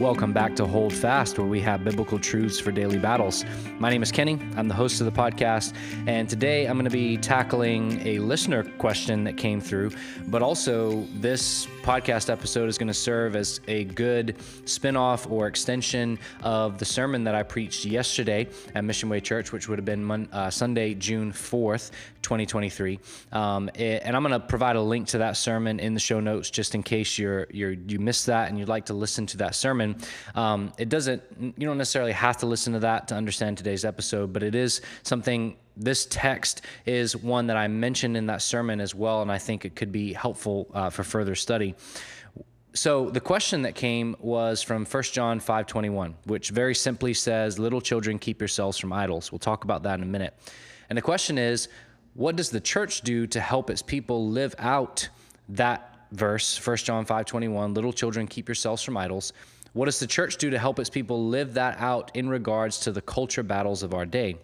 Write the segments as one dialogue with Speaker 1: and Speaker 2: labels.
Speaker 1: Welcome back to Hold Fast, where we have biblical truths for daily battles. My name is Kenny. I'm the host of the podcast, and today I'm going to be tackling a listener question that came through, but also this podcast episode is going to serve as a good spin-off or extension of the sermon that I preached yesterday at Mission Way Church, which would have been uh, Sunday, June 4th, 2023. Um, it, and I'm going to provide a link to that sermon in the show notes just in case you're, you're you missed that and you'd like to listen to that sermon. Um, it doesn't, you don't necessarily have to listen to that to understand today's episode, but it is something. This text is one that I mentioned in that sermon as well, and I think it could be helpful uh, for further study. So the question that came was from 1 John 5:21, which very simply says, "Little children, keep yourselves from idols." We'll talk about that in a minute. And the question is, what does the church do to help its people live out that verse, 1 John 5:21, "Little children, keep yourselves from idols"? What does the church do to help its people live that out in regards to the culture battles of our day?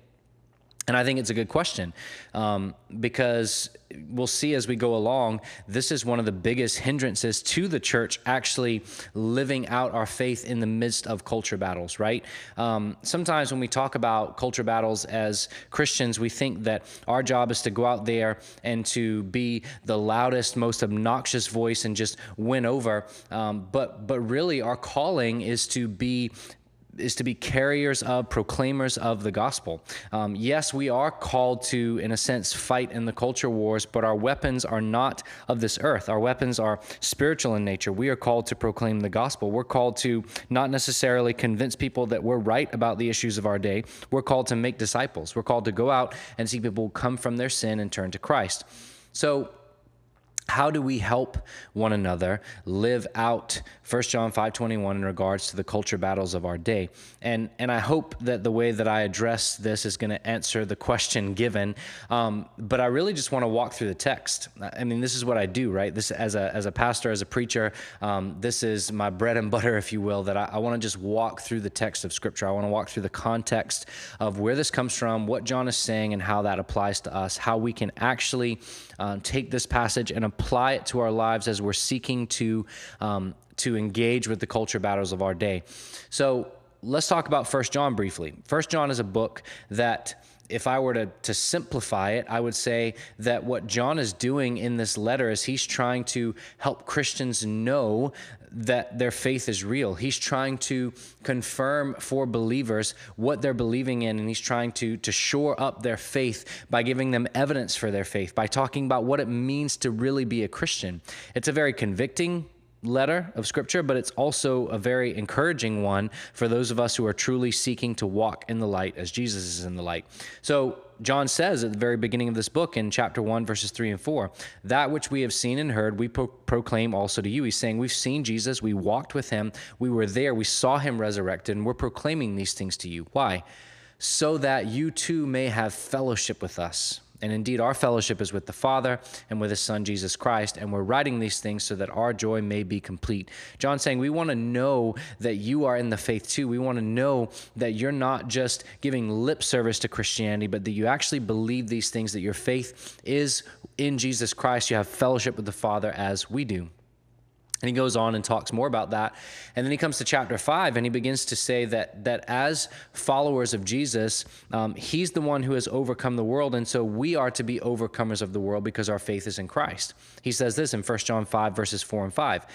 Speaker 1: And I think it's a good question um, because we'll see as we go along, this is one of the biggest hindrances to the church actually living out our faith in the midst of culture battles, right? Um, sometimes when we talk about culture battles as Christians, we think that our job is to go out there and to be the loudest, most obnoxious voice and just win over. Um, but, but really, our calling is to be is to be carriers of, proclaimers of the gospel. Um, yes, we are called to, in a sense, fight in the culture wars, but our weapons are not of this earth. Our weapons are spiritual in nature. We are called to proclaim the gospel. We're called to not necessarily convince people that we're right about the issues of our day. We're called to make disciples. We're called to go out and see people come from their sin and turn to Christ. So, how do we help one another live out 1 John 5:21 in regards to the culture battles of our day? And and I hope that the way that I address this is going to answer the question given. Um, but I really just want to walk through the text. I mean, this is what I do, right? This as a as a pastor, as a preacher, um, this is my bread and butter, if you will. That I, I want to just walk through the text of Scripture. I want to walk through the context of where this comes from, what John is saying, and how that applies to us. How we can actually um, take this passage and apply it to our lives as we're seeking to um, to engage with the culture battles of our day. So let's talk about First John briefly. First John is a book that if I were to, to simplify it, I would say that what John is doing in this letter is he's trying to help Christians know that their faith is real. He's trying to confirm for believers what they're believing in, and he's trying to, to shore up their faith by giving them evidence for their faith, by talking about what it means to really be a Christian. It's a very convicting letter of scripture, but it's also a very encouraging one for those of us who are truly seeking to walk in the light as Jesus is in the light. So, John says at the very beginning of this book in chapter 1, verses 3 and 4, that which we have seen and heard, we pro- proclaim also to you. He's saying, We've seen Jesus, we walked with him, we were there, we saw him resurrected, and we're proclaiming these things to you. Why? So that you too may have fellowship with us. And indeed, our fellowship is with the Father and with His Son, Jesus Christ. And we're writing these things so that our joy may be complete. John saying, We want to know that you are in the faith too. We want to know that you're not just giving lip service to Christianity, but that you actually believe these things, that your faith is in Jesus Christ. You have fellowship with the Father as we do. And he goes on and talks more about that. And then he comes to chapter five and he begins to say that, that as followers of Jesus, um, he's the one who has overcome the world. And so we are to be overcomers of the world because our faith is in Christ. He says this in 1 John 5, verses 4 and 5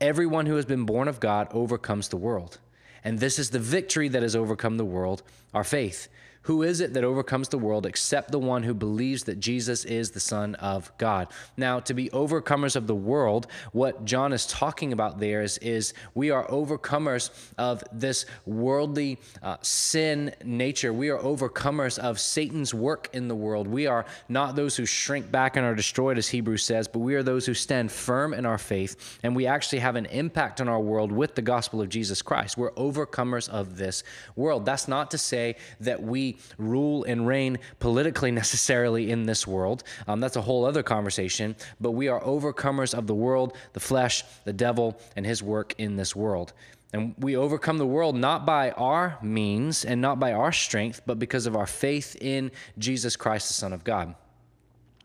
Speaker 1: Everyone who has been born of God overcomes the world. And this is the victory that has overcome the world, our faith. Who is it that overcomes the world except the one who believes that Jesus is the Son of God? Now, to be overcomers of the world, what John is talking about there is, is we are overcomers of this worldly uh, sin nature. We are overcomers of Satan's work in the world. We are not those who shrink back and are destroyed, as Hebrews says, but we are those who stand firm in our faith, and we actually have an impact on our world with the gospel of Jesus Christ. We're overcomers of this world. That's not to say that we rule and reign politically necessarily in this world. Um, that's a whole other conversation. But we are overcomers of the world, the flesh, the devil, and his work in this world. And we overcome the world not by our means and not by our strength, but because of our faith in Jesus Christ, the Son of God.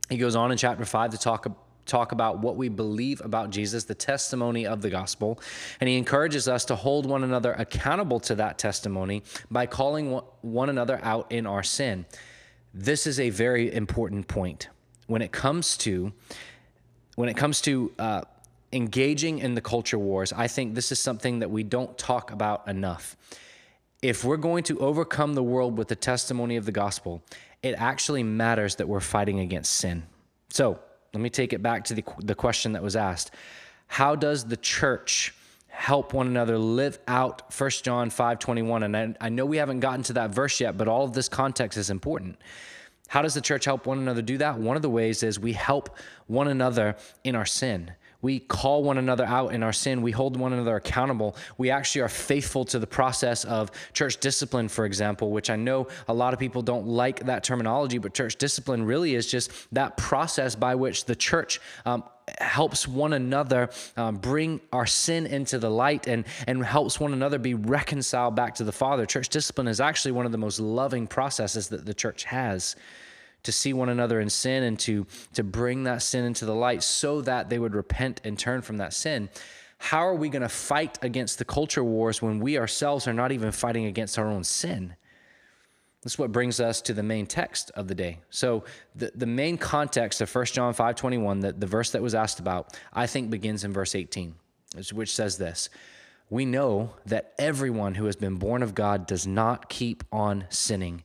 Speaker 1: He goes on in chapter 5 to talk talk about what we believe about Jesus, the testimony of the gospel. And he encourages us to hold one another accountable to that testimony by calling one another out in our sin. This is a very important point when it comes to when it comes to uh, engaging in the culture wars. I think this is something that we don't talk about enough. If we're going to overcome the world with the testimony of the gospel, it actually matters that we're fighting against sin. So let me take it back to the, the question that was asked How does the church help one another live out 1 John 5 21? And I, I know we haven't gotten to that verse yet, but all of this context is important. How does the church help one another do that? One of the ways is we help one another in our sin. We call one another out in our sin. We hold one another accountable. We actually are faithful to the process of church discipline, for example, which I know a lot of people don't like that terminology, but church discipline really is just that process by which the church um, helps one another um, bring our sin into the light and, and helps one another be reconciled back to the Father. Church discipline is actually one of the most loving processes that the church has to see one another in sin and to, to bring that sin into the light so that they would repent and turn from that sin. How are we going to fight against the culture wars when we ourselves are not even fighting against our own sin? This is what brings us to the main text of the day. So the, the main context of 1 John 5:21, the, the verse that was asked about, I think begins in verse 18, which says this. We know that everyone who has been born of God does not keep on sinning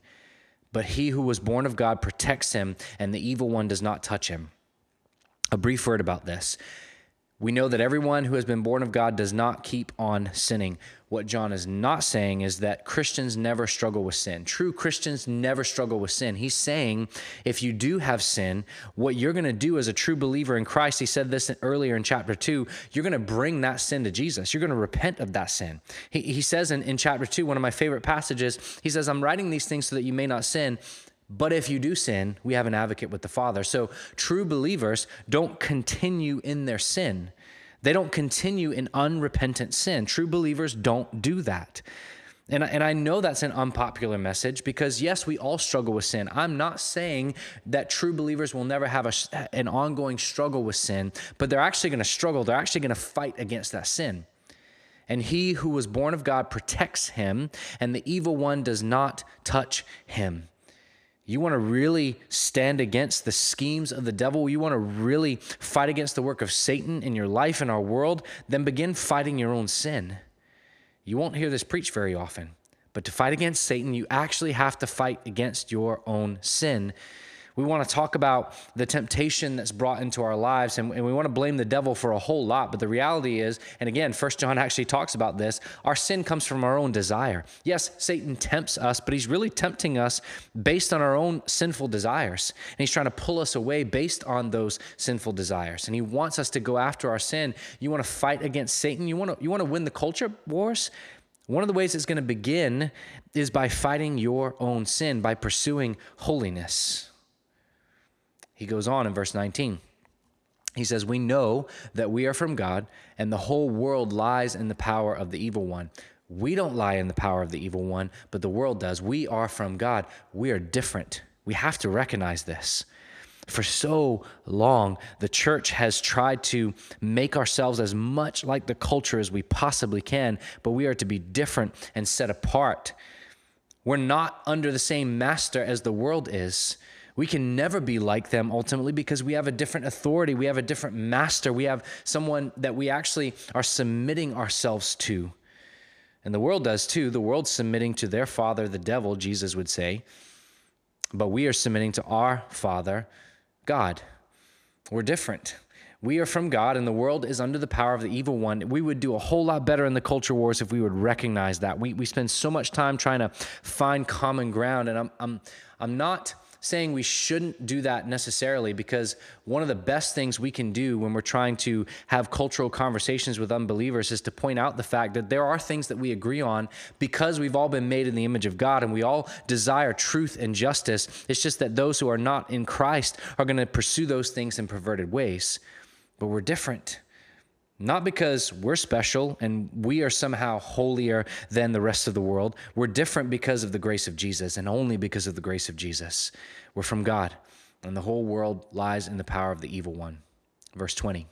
Speaker 1: but he who was born of God protects him, and the evil one does not touch him. A brief word about this. We know that everyone who has been born of God does not keep on sinning. What John is not saying is that Christians never struggle with sin. True Christians never struggle with sin. He's saying if you do have sin, what you're going to do as a true believer in Christ, he said this earlier in chapter 2, you're going to bring that sin to Jesus. You're going to repent of that sin. He, he says in, in chapter 2, one of my favorite passages, he says, I'm writing these things so that you may not sin. But if you do sin, we have an advocate with the Father. So true believers don't continue in their sin. They don't continue in unrepentant sin. True believers don't do that. And, and I know that's an unpopular message because, yes, we all struggle with sin. I'm not saying that true believers will never have a, an ongoing struggle with sin, but they're actually going to struggle. They're actually going to fight against that sin. And he who was born of God protects him, and the evil one does not touch him. You want to really stand against the schemes of the devil? You want to really fight against the work of Satan in your life, in our world? Then begin fighting your own sin. You won't hear this preached very often, but to fight against Satan, you actually have to fight against your own sin we want to talk about the temptation that's brought into our lives, and, and we want to blame the devil for a whole lot. But the reality is, and again, First John actually talks about this our sin comes from our own desire. Yes, Satan tempts us, but he's really tempting us based on our own sinful desires. And he's trying to pull us away based on those sinful desires. And he wants us to go after our sin. You want to fight against Satan? You want to, you want to win the culture wars? One of the ways it's going to begin is by fighting your own sin, by pursuing holiness. He goes on in verse 19. He says, We know that we are from God, and the whole world lies in the power of the evil one. We don't lie in the power of the evil one, but the world does. We are from God. We are different. We have to recognize this. For so long, the church has tried to make ourselves as much like the culture as we possibly can, but we are to be different and set apart. We're not under the same master as the world is. We can never be like them ultimately because we have a different authority. We have a different master. We have someone that we actually are submitting ourselves to. And the world does too. The world's submitting to their father, the devil, Jesus would say. But we are submitting to our father, God. We're different. We are from God, and the world is under the power of the evil one. We would do a whole lot better in the culture wars if we would recognize that. We, we spend so much time trying to find common ground, and I'm, I'm, I'm not saying we shouldn't do that necessarily because one of the best things we can do when we're trying to have cultural conversations with unbelievers is to point out the fact that there are things that we agree on because we've all been made in the image of God and we all desire truth and justice. It's just that those who are not in Christ are going to pursue those things in perverted ways. But we're different. Not because we're special and we are somehow holier than the rest of the world. We're different because of the grace of Jesus and only because of the grace of Jesus. We're from God, and the whole world lies in the power of the evil one. verse 20.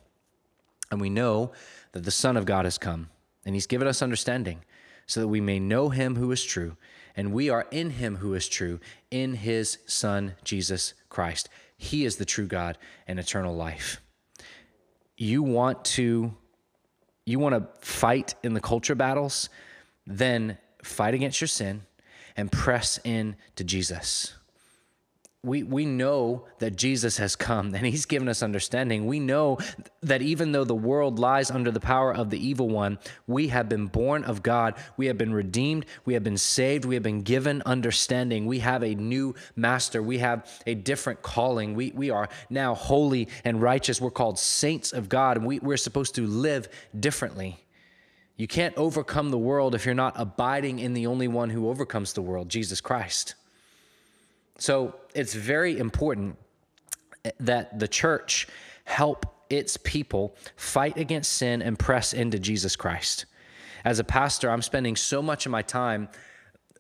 Speaker 1: And we know that the Son of God has come, and he's given us understanding, so that we may know him who is true, and we are in him who is true, in his Son, Jesus Christ. He is the true God and eternal life. You want to you want to fight in the culture battles, then fight against your sin and press in to Jesus we, we know that Jesus has come and he's given us understanding. We know that even though the world lies under the power of the evil one, we have been born of God. We have been redeemed. We have been saved. We have been given understanding. We have a new master. We have a different calling. We, we are now holy and righteous. We're called saints of God and we, we're supposed to live differently. You can't overcome the world if you're not abiding in the only one who overcomes the world, Jesus Christ. So it's very important that the church help its people fight against sin and press into Jesus Christ. As a pastor, I'm spending so much of my time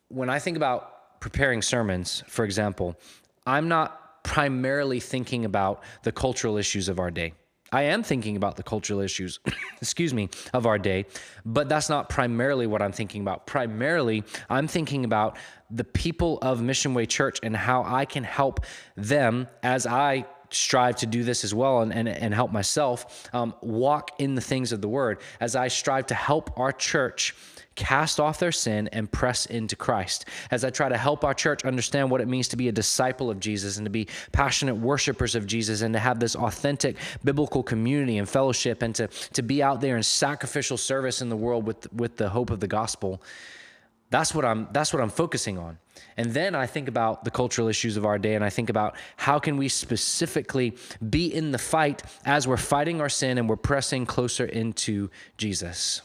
Speaker 1: when I think about preparing sermons, for example, I'm not primarily thinking about the cultural issues of our day. I am thinking about the cultural issues, excuse me, of our day, but that's not primarily what I'm thinking about. Primarily, I'm thinking about the people of Mission Way Church and how I can help them as I strive to do this as well and, and, and help myself um, walk in the things of the word as I strive to help our church cast off their sin and press into Christ. As I try to help our church understand what it means to be a disciple of Jesus and to be passionate worshipers of Jesus and to have this authentic biblical community and fellowship and to, to be out there in sacrificial service in the world with, with the hope of the gospel. That's what I'm that's what I'm focusing on. And then I think about the cultural issues of our day and I think about how can we specifically be in the fight as we're fighting our sin and we're pressing closer into Jesus.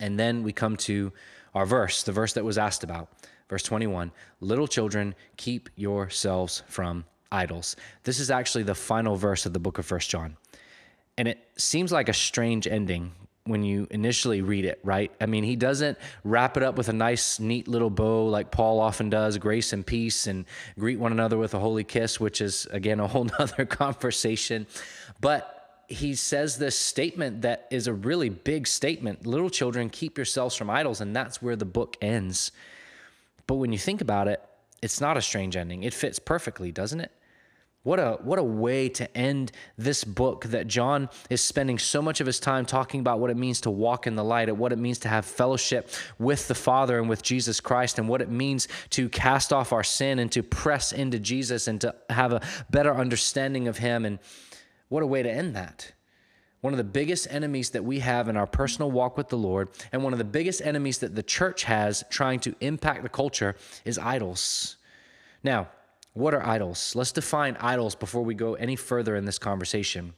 Speaker 1: And then we come to our verse, the verse that was asked about, verse 21 Little children, keep yourselves from idols. This is actually the final verse of the book of First John. And it seems like a strange ending when you initially read it, right? I mean, he doesn't wrap it up with a nice, neat little bow like Paul often does, grace and peace, and greet one another with a holy kiss, which is, again, a whole nother conversation. But he says this statement that is a really big statement little children keep yourselves from idols and that's where the book ends but when you think about it it's not a strange ending it fits perfectly doesn't it what a what a way to end this book that John is spending so much of his time talking about what it means to walk in the light and what it means to have fellowship with the Father and with Jesus Christ and what it means to cast off our sin and to press into Jesus and to have a better understanding of him and what a way to end that. One of the biggest enemies that we have in our personal walk with the Lord, and one of the biggest enemies that the church has trying to impact the culture, is idols. Now, what are idols? Let's define idols before we go any further in this conversation.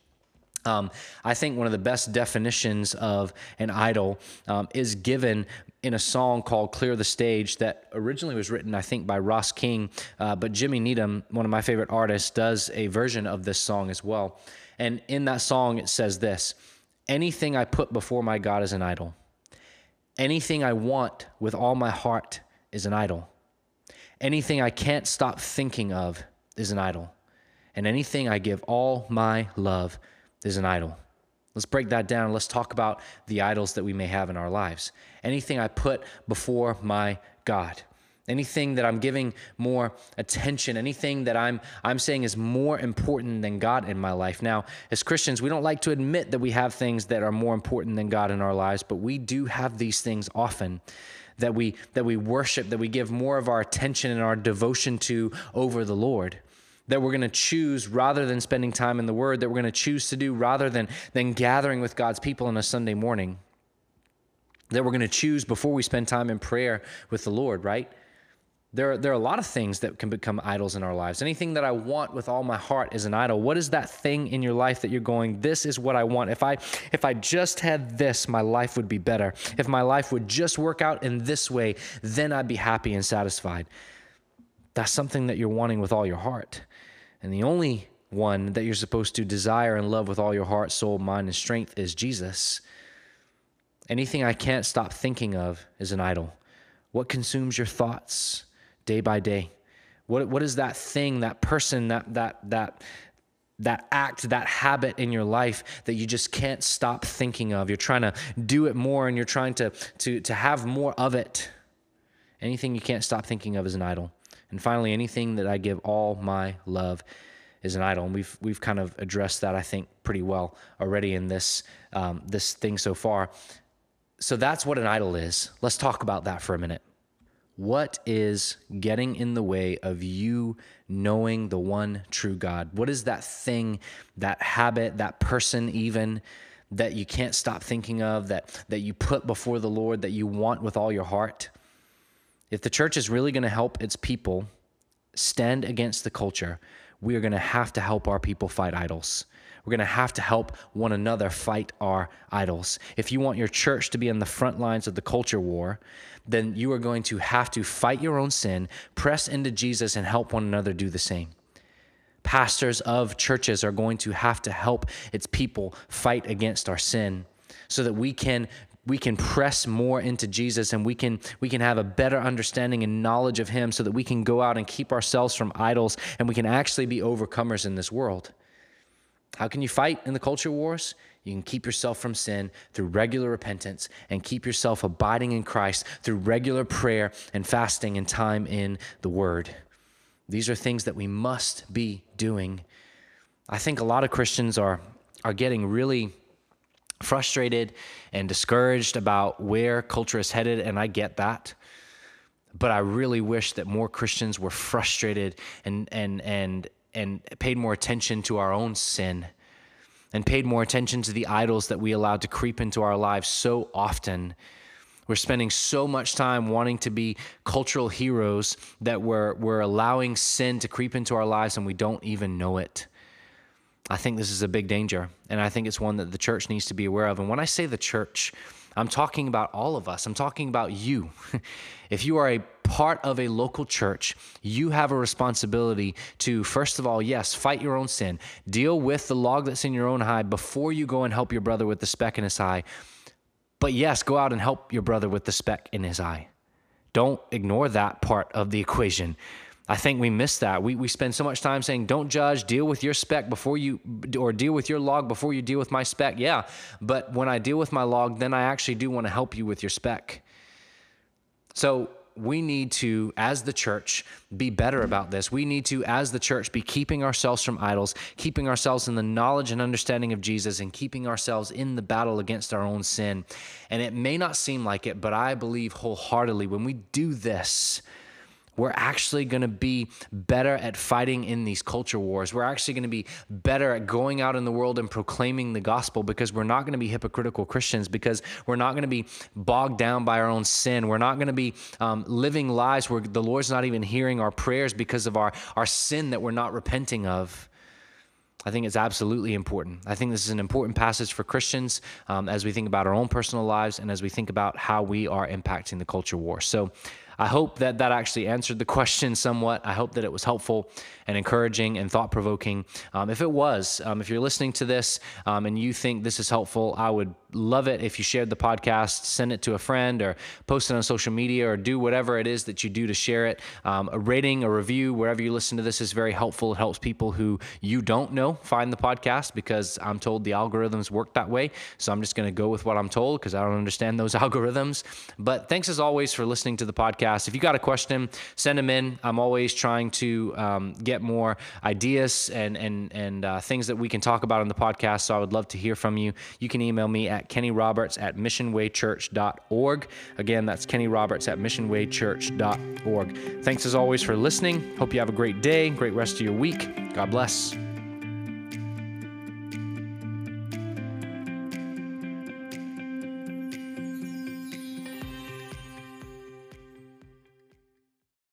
Speaker 1: Um, I think one of the best definitions of an idol um, is given in a song called Clear the Stage that originally was written, I think, by Ross King, uh, but Jimmy Needham, one of my favorite artists, does a version of this song as well. And in that song, it says this Anything I put before my God is an idol. Anything I want with all my heart is an idol. Anything I can't stop thinking of is an idol. And anything I give all my love is an idol. Let's break that down. Let's talk about the idols that we may have in our lives. Anything I put before my God anything that i'm giving more attention anything that i'm i'm saying is more important than god in my life now as christians we don't like to admit that we have things that are more important than god in our lives but we do have these things often that we that we worship that we give more of our attention and our devotion to over the lord. That we're going to choose rather than spending time in the word that we're going to choose to do rather than than gathering with god's people on a sunday morning. That we're going to choose before we spend time in prayer with the lord right there, there are a lot of things that can become idols in our lives. Anything that I want with all my heart is an idol. What is that thing in your life that you're going, this is what I want. If I if I just had this, my life would be better. If my life would just work out in this way, then I'd be happy and satisfied. That's something that you're wanting with all your heart. And the only one that you're supposed to desire and love with all your heart, soul, mind, and strength is Jesus. Anything I can't stop thinking of is an idol. What consumes your thoughts? Day by day? What, what is that thing, that person, that, that, that, that act, that habit in your life that you just can't stop thinking of. You're trying to do it more and you're trying to, to, to have more of it. Anything you can't stop thinking of is an idol. And finally, anything that I give all my love is an idol. And we've, we've kind of addressed that, I think, pretty well already in this, um, this thing so far. So that's what an idol is. Let's talk about that for a minute. What is getting in the way of you knowing the one true God? What is that thing, that habit, that person, even that you can't stop thinking of, that, that you put before the Lord, that you want with all your heart? If the church is really going to help its people stand against the culture, we are going to have to help our people fight idols. We're going to have to help one another fight our idols. If you want your church to be on the front lines of the culture war, then you are going to have to fight your own sin, press into Jesus, and help one another do the same. Pastors of churches are going to have to help its people fight against our sin so that we can we can press more into Jesus and we can we can have a better understanding and knowledge of him so that we can go out and keep ourselves from idols and we can actually be overcomers in this world. How can you fight in the culture wars? You can keep yourself from sin through regular repentance and keep yourself abiding in Christ through regular prayer and fasting and time in the Word. These are things that we must be doing. I think a lot of Christians are, are getting really frustrated and discouraged about where culture is headed, and I get that. But I really wish that more Christians were frustrated and, and, and, and paid more attention to our own sin and paid more attention to the idols that we allowed to creep into our lives so often. We're spending so much time wanting to be cultural heroes that we're, we're allowing sin to creep into our lives and we don't even know it. I think this is a big danger, and I think it's one that the church needs to be aware of. And when I say the church, I'm talking about all of us. I'm talking about you. if you are a part of a local church, you have a responsibility to, first of all, yes, fight your own sin, deal with the log that's in your own eye before you go and help your brother with the speck in his eye. But yes, go out and help your brother with the speck in his eye. Don't ignore that part of the equation. I think we miss that. We, we spend so much time saying, don't judge, deal with your speck before you, or deal with your log before you deal with my speck. Yeah, but when I deal with my log, then I actually do want to help you with your speck. So we need to, as the church, be better about this. We need to, as the church, be keeping ourselves from idols, keeping ourselves in the knowledge and understanding of Jesus, and keeping ourselves in the battle against our own sin. And it may not seem like it, but I believe wholeheartedly when we do this, we're actually going to be better at fighting in these culture wars. We're actually going to be better at going out in the world and proclaiming the gospel because we're not going to be hypocritical Christians, because we're not going to be bogged down by our own sin. We're not going to be um, living lives where the Lord's not even hearing our prayers because of our, our sin that we're not repenting of. I think it's absolutely important. I think this is an important passage for Christians um, as we think about our own personal lives and as we think about how we are impacting the culture war. So, I hope that that actually answered the question somewhat. I hope that it was helpful and encouraging and thought provoking. Um, if it was, um, if you're listening to this um, and you think this is helpful, I would love it if you shared the podcast, send it to a friend, or post it on social media, or do whatever it is that you do to share it. Um, a rating, a review, wherever you listen to this is very helpful. It helps people who you don't know find the podcast because I'm told the algorithms work that way. So I'm just going to go with what I'm told because I don't understand those algorithms. But thanks as always for listening to the podcast. If you got a question, send them in. I'm always trying to um, get more ideas and and and uh, things that we can talk about on the podcast. So I would love to hear from you. You can email me at Kenny Roberts at missionwaychurch.org. Again, that's Kenny Roberts at missionwaychurch.org. Thanks as always for listening. Hope you have a great day, great rest of your week. God bless.